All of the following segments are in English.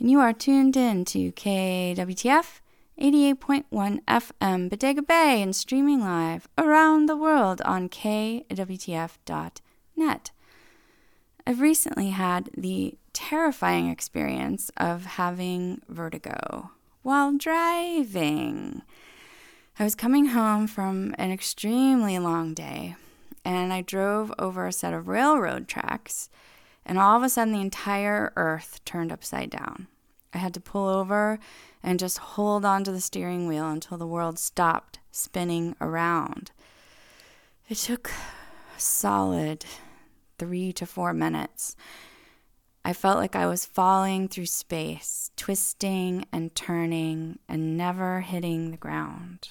and you are tuned in to KWTF 88.1 FM Bodega Bay and streaming live around the world on KWTF.net. I've recently had the terrifying experience of having vertigo while driving. I was coming home from an extremely long day and I drove over a set of railroad tracks, and all of a sudden the entire earth turned upside down. I had to pull over and just hold onto the steering wheel until the world stopped spinning around. It took solid three to four minutes. I felt like I was falling through space, twisting and turning and never hitting the ground.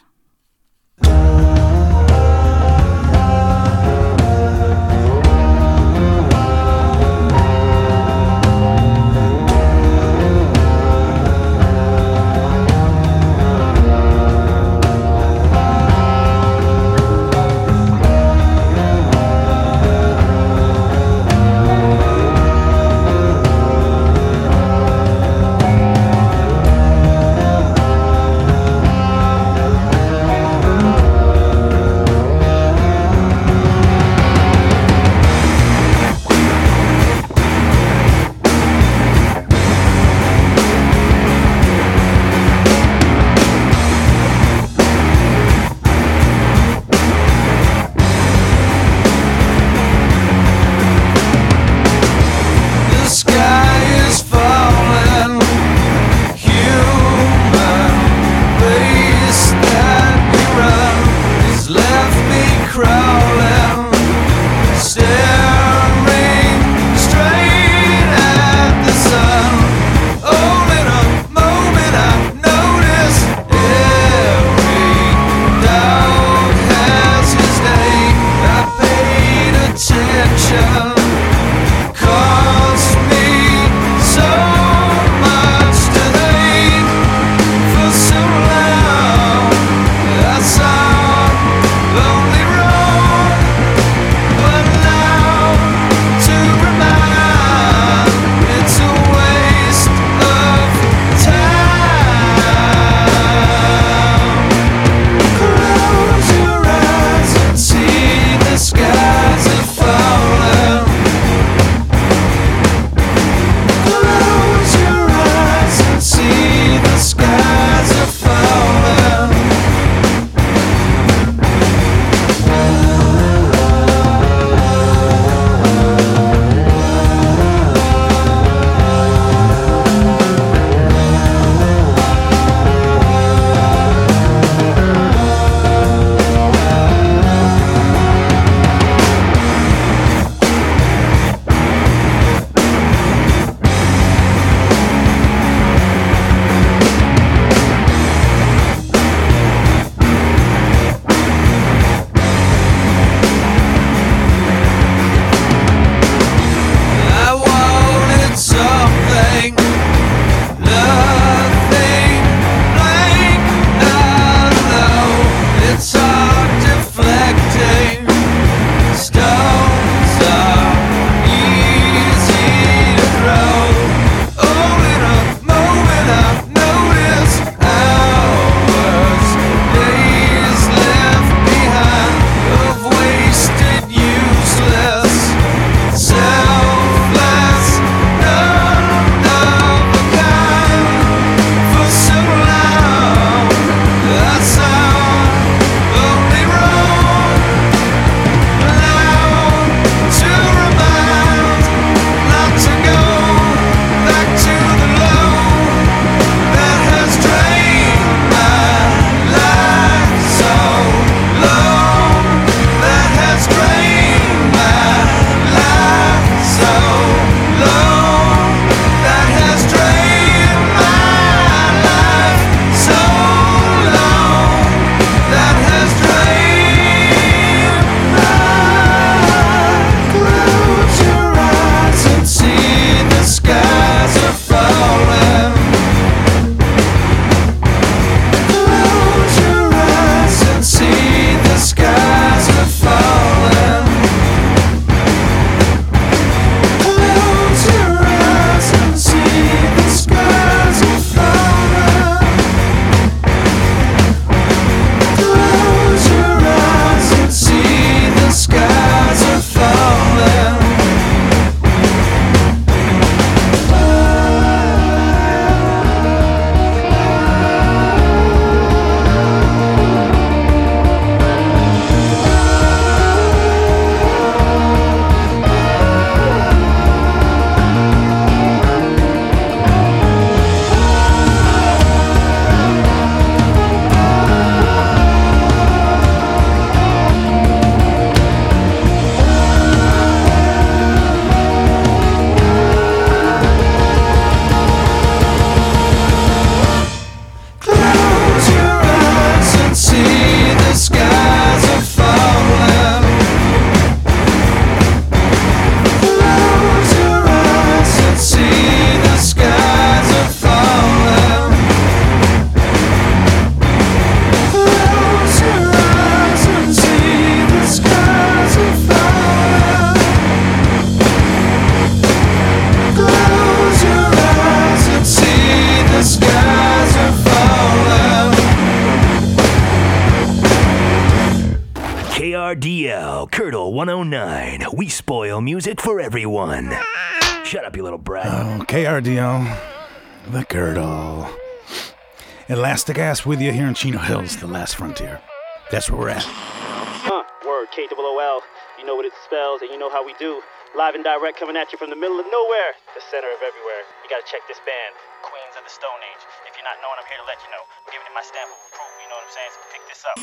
Elastic ass with you here in Chino Hills, the last frontier. That's where we're at. Huh, word, K-O-O-L. You know what it spells and you know how we do. Live and direct coming at you from the middle of nowhere, the center of everywhere. You gotta check this band, Queens of the Stone Age. If you're not knowing, I'm here to let you know. I'm giving you my stamp of approval, you know what I'm saying? So pick this up.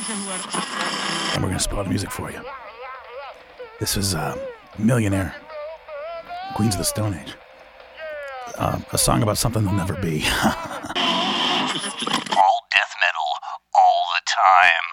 And we're gonna spoil the music for you. This is uh, Millionaire, Queens of the Stone Age. Uh, a song about something they'll never be. All death metal, all the time.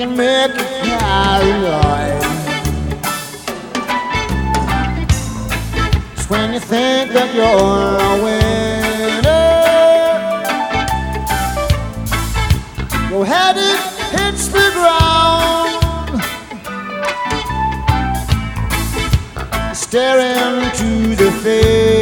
Can make it paranoid. It's when you think that you're a winner. Your head it hits the ground, staring into the faces.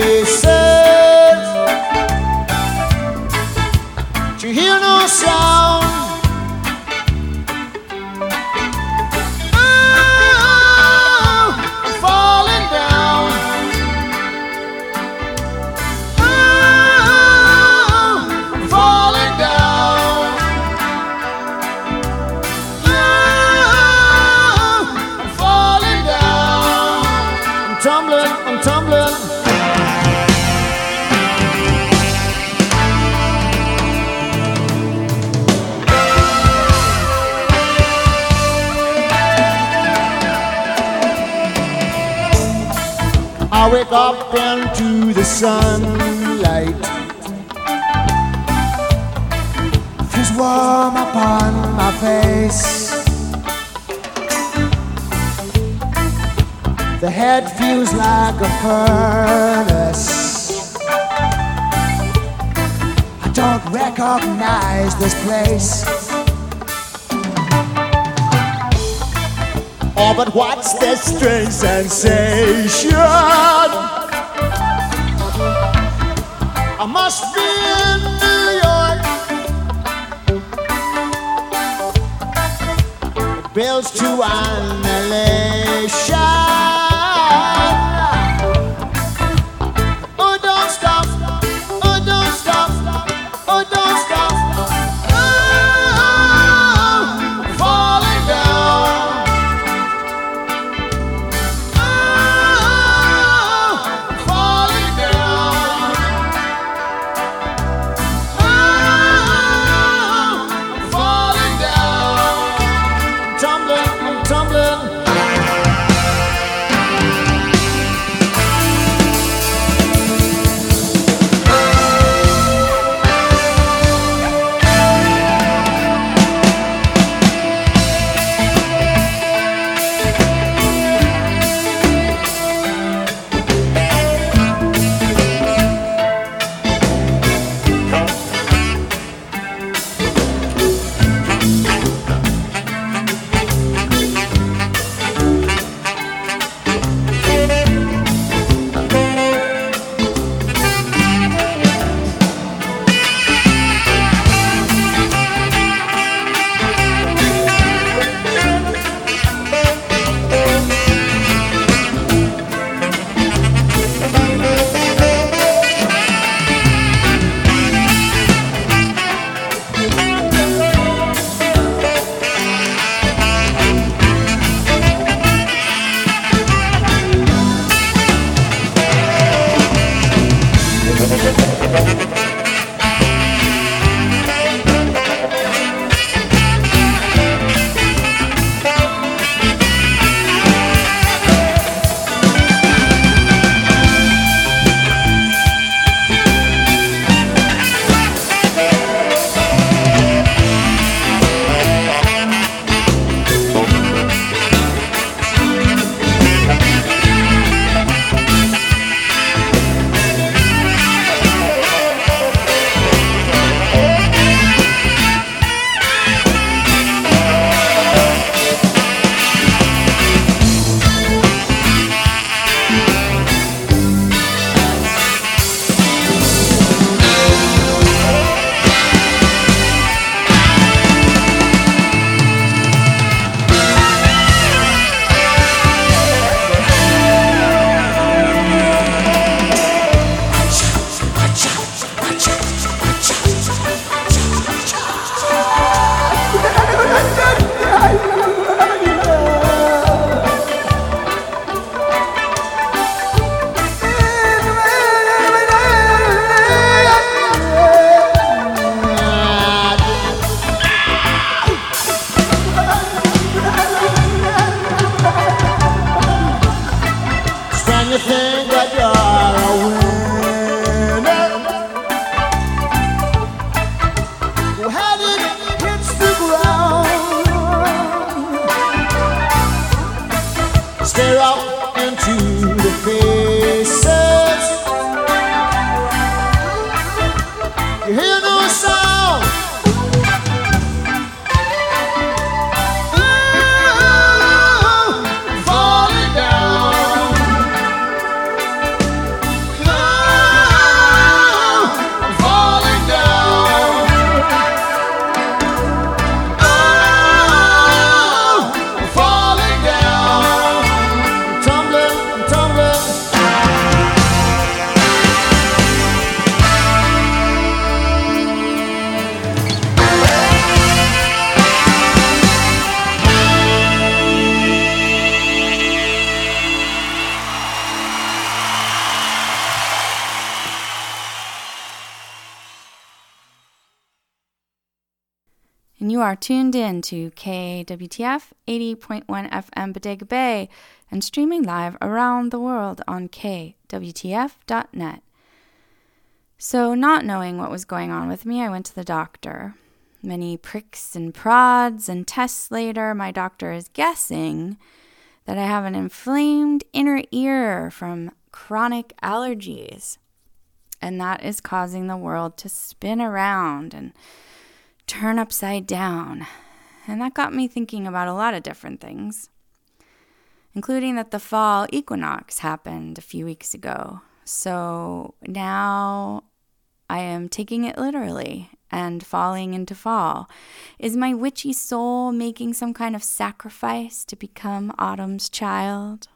Wake up into the sunlight. Feels warm upon my face. The head feels like a furnace. I don't recognize this place. Oh, but what's this strange sensation? I must be in New York. It builds to annihilation. Are tuned in to KWTF 80.1 FM Bodega Bay and streaming live around the world on KWTF.net. So, not knowing what was going on with me, I went to the doctor. Many pricks and prods and tests later, my doctor is guessing that I have an inflamed inner ear from chronic allergies. And that is causing the world to spin around and turn upside down. And that got me thinking about a lot of different things, including that the fall equinox happened a few weeks ago. So now I am taking it literally and falling into fall. Is my witchy soul making some kind of sacrifice to become autumn's child?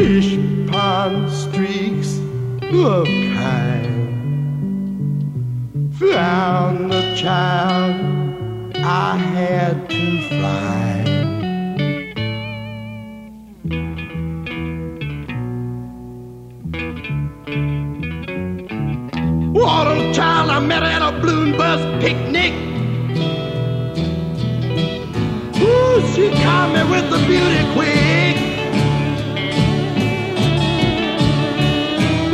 Fish pond streaks of kind found the child I had to find. What a child I met at a balloon bus picnic. Ooh, she caught me with the beauty quick.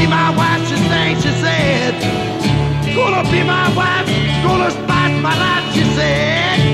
be my wife, she sang, she said. Gonna be my wife, gonna spice my life, she said.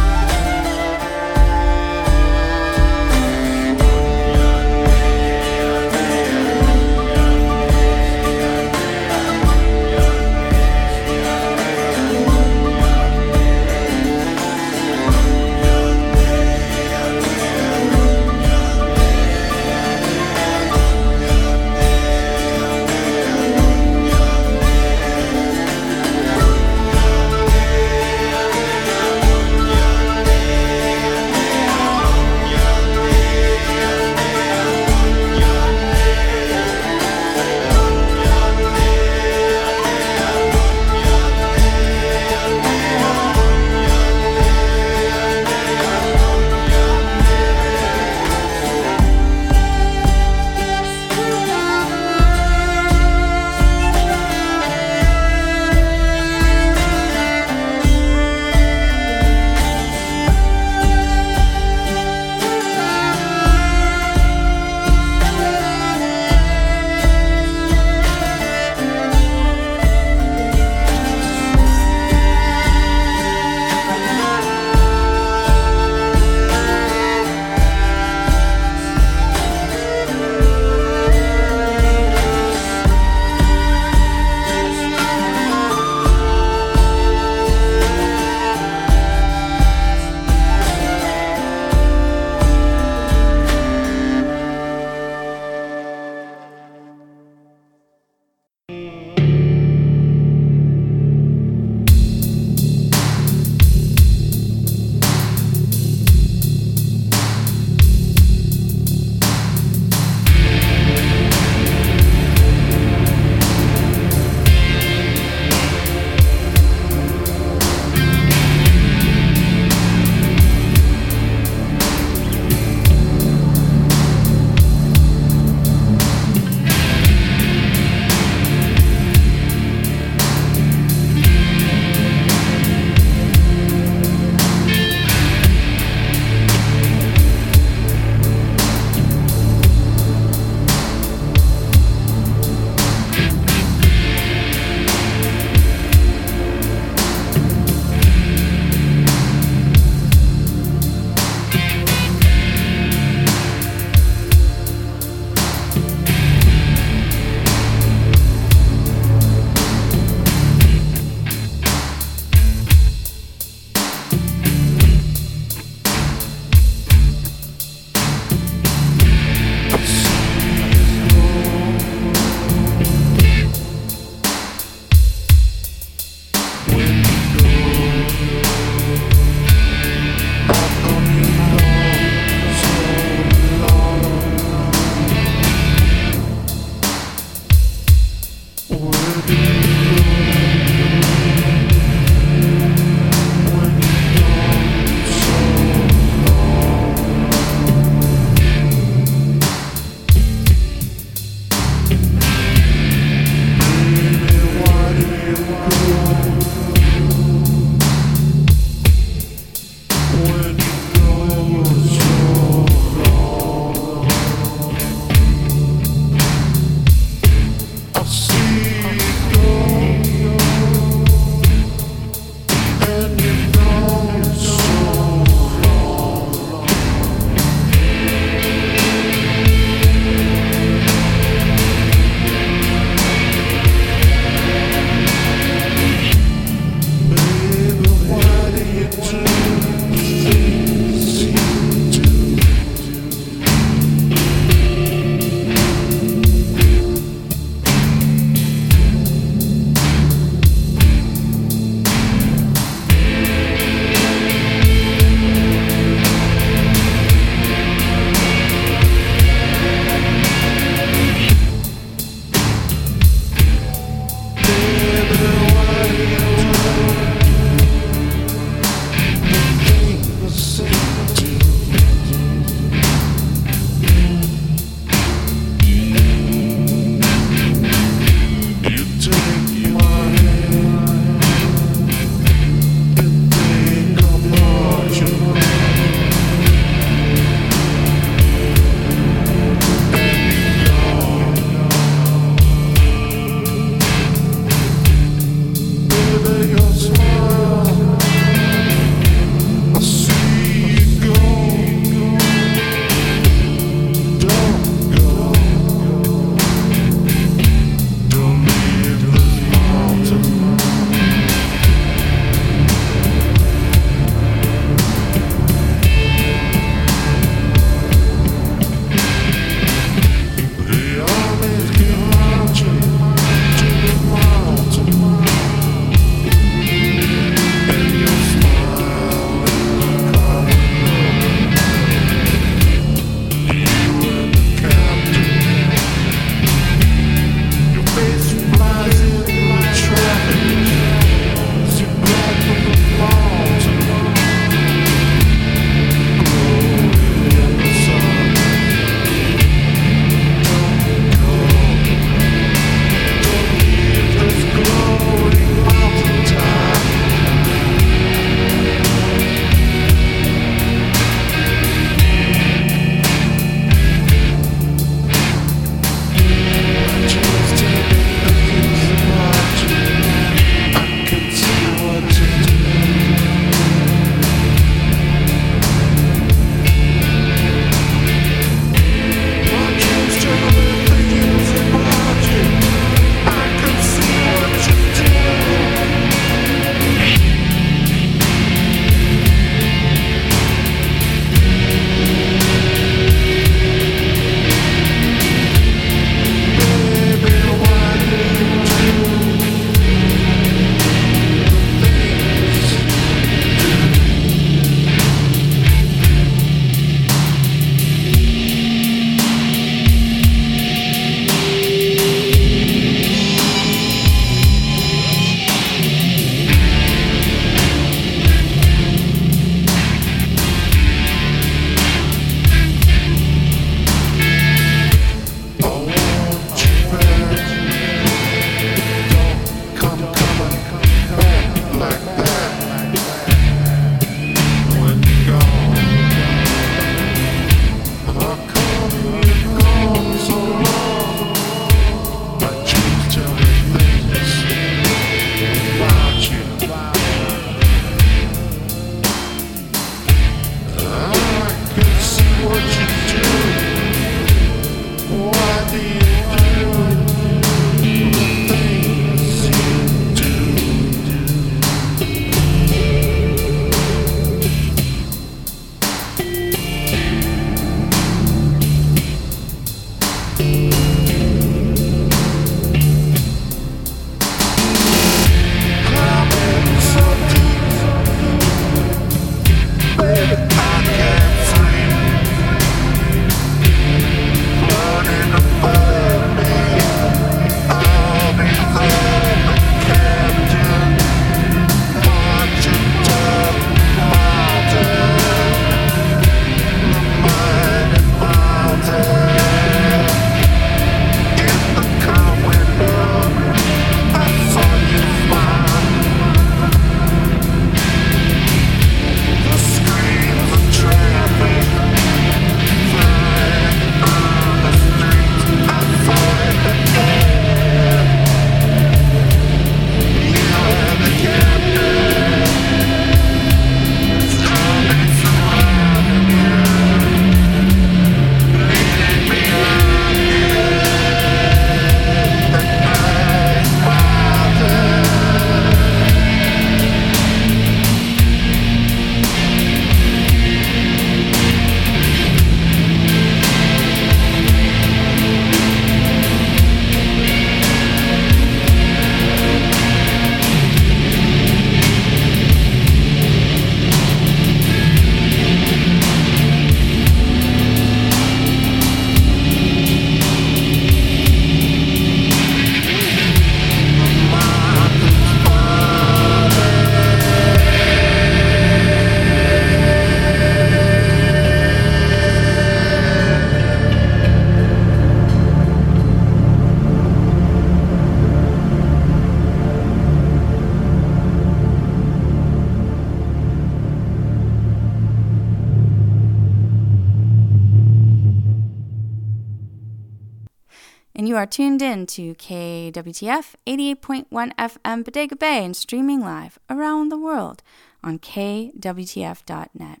Tuned in to KWTF 88.1 FM Bodega Bay and streaming live around the world on KWTF.net.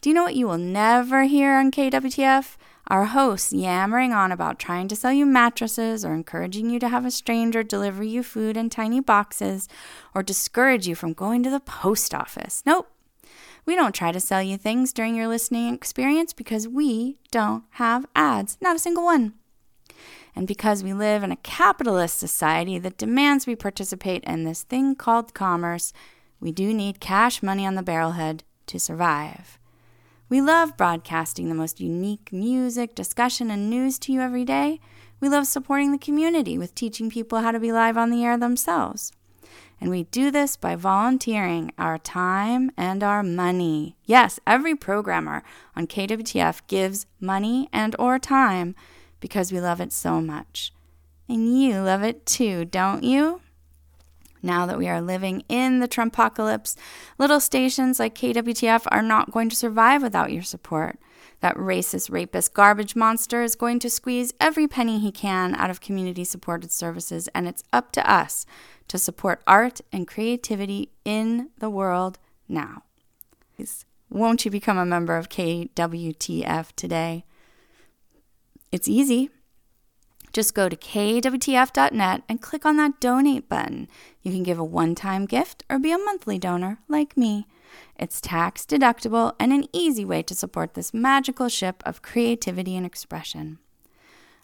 Do you know what you will never hear on KWTF? Our hosts yammering on about trying to sell you mattresses or encouraging you to have a stranger deliver you food in tiny boxes or discourage you from going to the post office. Nope. We don't try to sell you things during your listening experience because we don't have ads, not a single one. And because we live in a capitalist society that demands we participate in this thing called commerce, we do need cash money on the barrelhead to survive. We love broadcasting the most unique music, discussion, and news to you every day. We love supporting the community with teaching people how to be live on the air themselves. And we do this by volunteering our time and our money. Yes, every programmer on KWTF gives money and or time because we love it so much. And you love it too, don't you? Now that we are living in the Trumpocalypse, little stations like KWTF are not going to survive without your support. That racist, rapist, garbage monster is going to squeeze every penny he can out of community supported services, and it's up to us to support art and creativity in the world now. Won't you become a member of KWTF today? It's easy. Just go to kwtf.net and click on that donate button. You can give a one time gift or be a monthly donor like me. It's tax deductible and an easy way to support this magical ship of creativity and expression.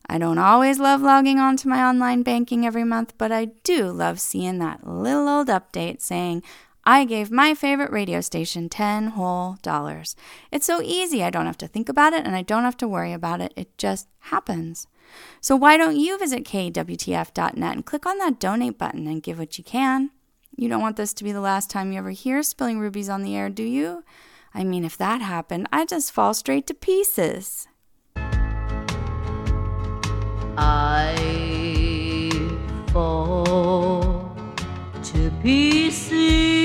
I don't always love logging on to my online banking every month, but I do love seeing that little old update saying, I gave my favorite radio station 10 whole dollars. It's so easy. I don't have to think about it and I don't have to worry about it. It just happens. So why don't you visit kwtf.net and click on that donate button and give what you can? You don't want this to be the last time you ever hear Spilling Rubies on the air, do you? I mean, if that happened, I'd just fall straight to pieces. I fall to pieces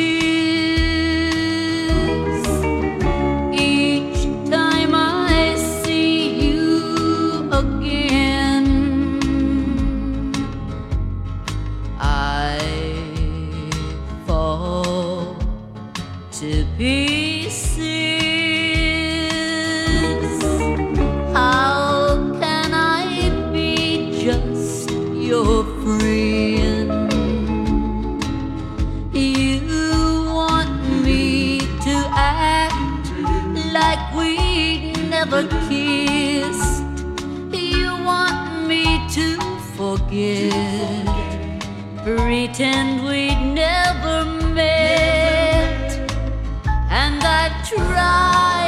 never kissed. You want me to forget, pretend we'd never met. And I've tried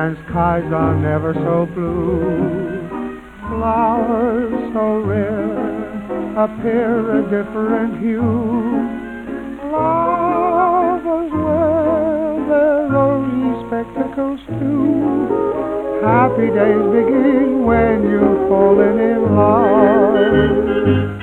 and skies are never so blue. Flowers so rare appear a different hue. Lovers wear their rosy spectacles too. Happy days begin when you've fallen in love.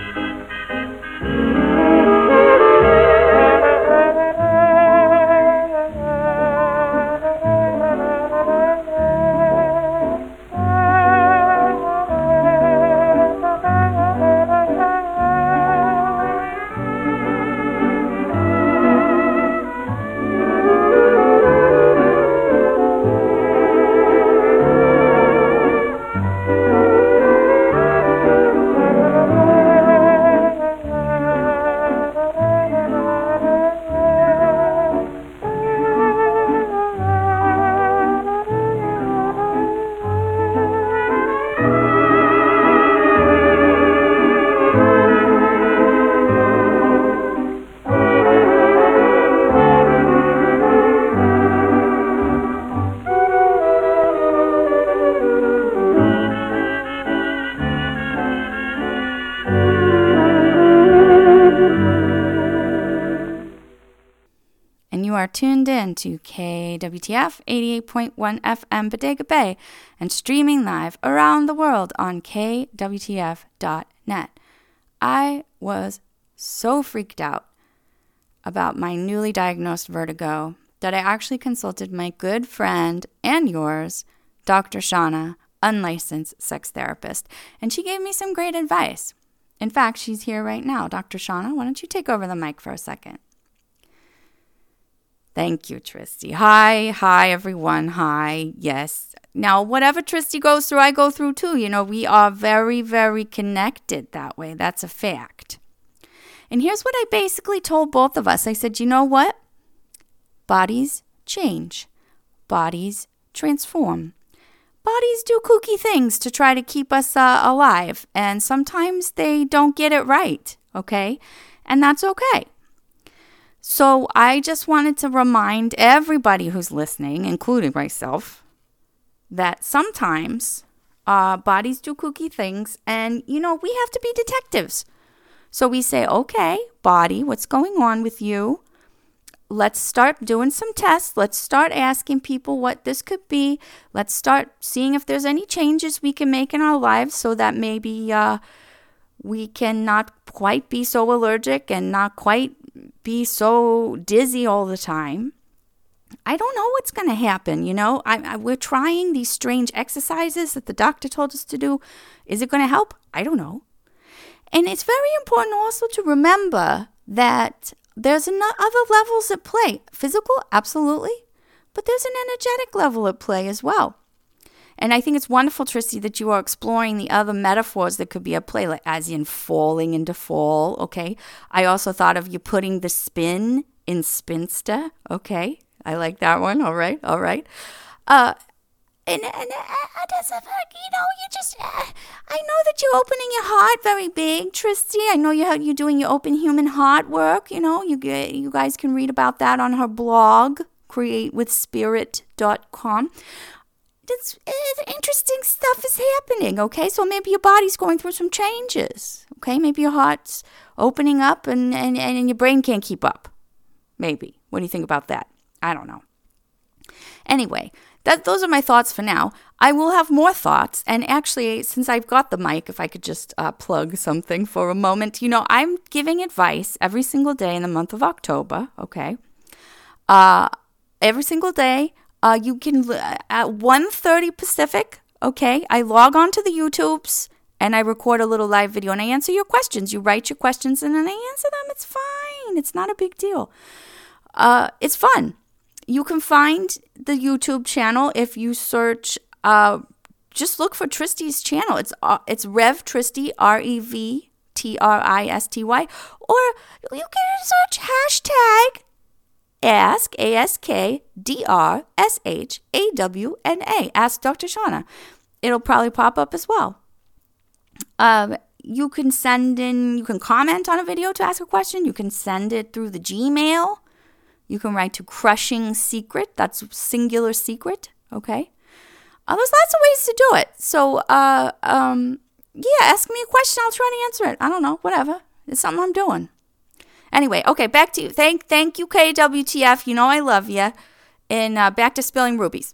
KWTF 88.1 FM Bodega Bay and streaming live around the world on KWTF.net. I was so freaked out about my newly diagnosed vertigo that I actually consulted my good friend and yours, Dr. Shawna, unlicensed sex therapist, and she gave me some great advice. In fact, she's here right now. Dr. Shawna, why don't you take over the mic for a second? Thank you, Tristy. Hi, hi, everyone. Hi. Yes. Now, whatever Tristy goes through, I go through too. You know, we are very, very connected that way. That's a fact. And here's what I basically told both of us I said, you know what? Bodies change, bodies transform. Bodies do kooky things to try to keep us uh, alive, and sometimes they don't get it right, okay? And that's okay. So I just wanted to remind everybody who's listening, including myself, that sometimes uh, bodies do kooky things, and you know, we have to be detectives. So we say, okay, body, what's going on with you? Let's start doing some tests. Let's start asking people what this could be. Let's start seeing if there's any changes we can make in our lives so that maybe uh, we can not quite be so allergic and not quite be so dizzy all the time. I don't know what's going to happen. You know, I, I, we're trying these strange exercises that the doctor told us to do. Is it going to help? I don't know. And it's very important also to remember that there's other levels at play. Physical, absolutely, but there's an energetic level at play as well. And I think it's wonderful, Tristy, that you are exploring the other metaphors that could be at play, like as in falling into fall. Okay. I also thought of you putting the spin in spinster. Okay. I like that one. All right. All right. Uh, and, and uh, does it, you know, you just, uh, I know that you're opening your heart very big, Tristy. I know you're, you're doing your open human heart work. You know, you, you guys can read about that on her blog, createwithspirit.com it's, it's interesting stuff is happening, okay? So maybe your body's going through some changes, okay? Maybe your heart's opening up and, and, and your brain can't keep up. Maybe. What do you think about that? I don't know. Anyway, that, those are my thoughts for now. I will have more thoughts. And actually, since I've got the mic, if I could just uh, plug something for a moment, you know, I'm giving advice every single day in the month of October, okay? Uh, every single day uh, you can at 1.30 Pacific. Okay, I log on to the YouTubes and I record a little live video and I answer your questions. You write your questions and then I answer them. It's fine. It's not a big deal. Uh, it's fun. You can find the YouTube channel if you search uh, just look for Tristy's channel. It's uh, it's Rev Tristy R E V T R I S T Y, or you can search hashtag Ask A S K D R S H A W N A. Ask Dr. Shawna. It'll probably pop up as well. Um, you can send in, you can comment on a video to ask a question. You can send it through the Gmail. You can write to Crushing Secret. That's singular secret. Okay. Uh, there's lots of ways to do it. So, uh, um, yeah, ask me a question. I'll try to answer it. I don't know. Whatever. It's something I'm doing. Anyway, okay, back to you. Thank, thank you, KWTF. You know I love you. And uh, back to spilling rubies.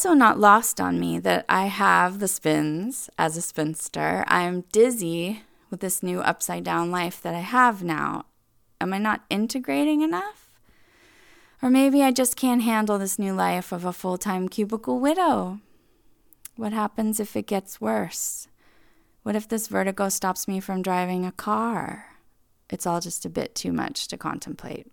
Also not lost on me that I have the spins as a spinster. I'm dizzy with this new upside down life that I have now. Am I not integrating enough? Or maybe I just can't handle this new life of a full time cubicle widow. What happens if it gets worse? What if this vertigo stops me from driving a car? It's all just a bit too much to contemplate.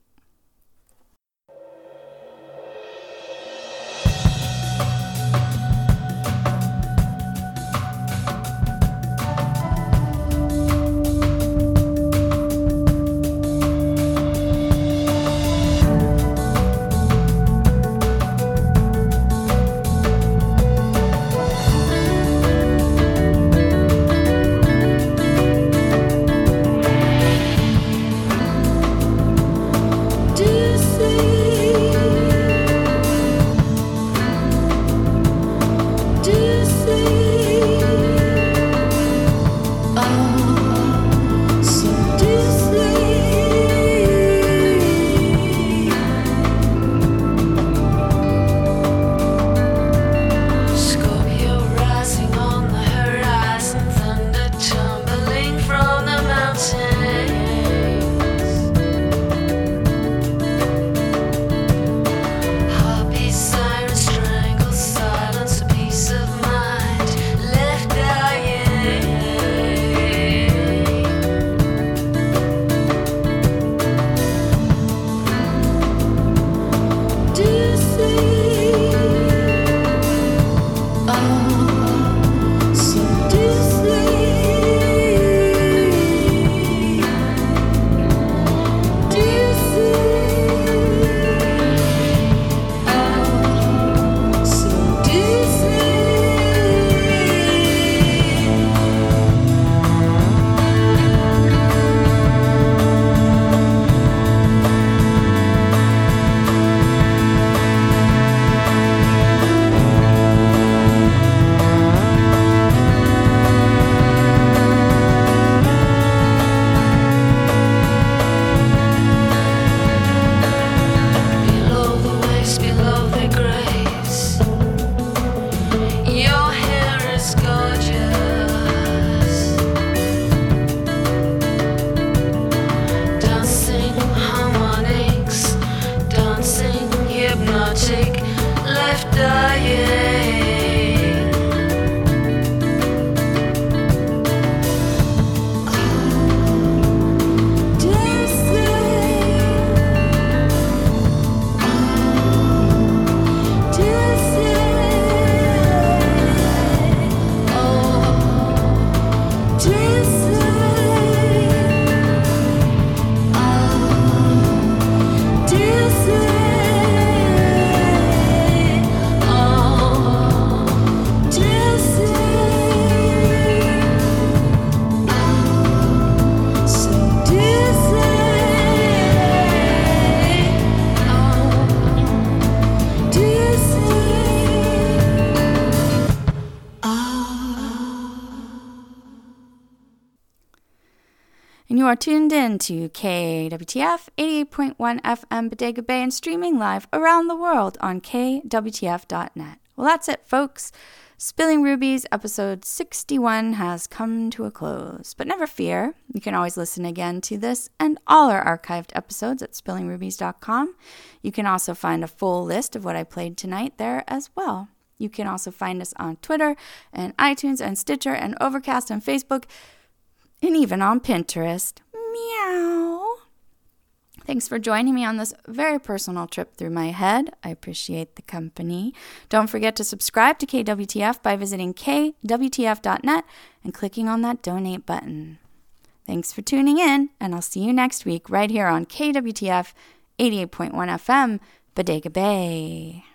Left you are tuned in to KWTF 88.1 FM Bodega Bay and streaming live around the world on KWTF.net. Well, that's it, folks. Spilling Rubies episode 61 has come to a close. But never fear, you can always listen again to this and all our archived episodes at spillingrubies.com. You can also find a full list of what I played tonight there as well. You can also find us on Twitter and iTunes and Stitcher and Overcast and Facebook and even on Pinterest. Meow. Thanks for joining me on this very personal trip through my head. I appreciate the company. Don't forget to subscribe to KWTF by visiting kwtf.net and clicking on that donate button. Thanks for tuning in, and I'll see you next week right here on KWTF 88.1 FM, Bodega Bay.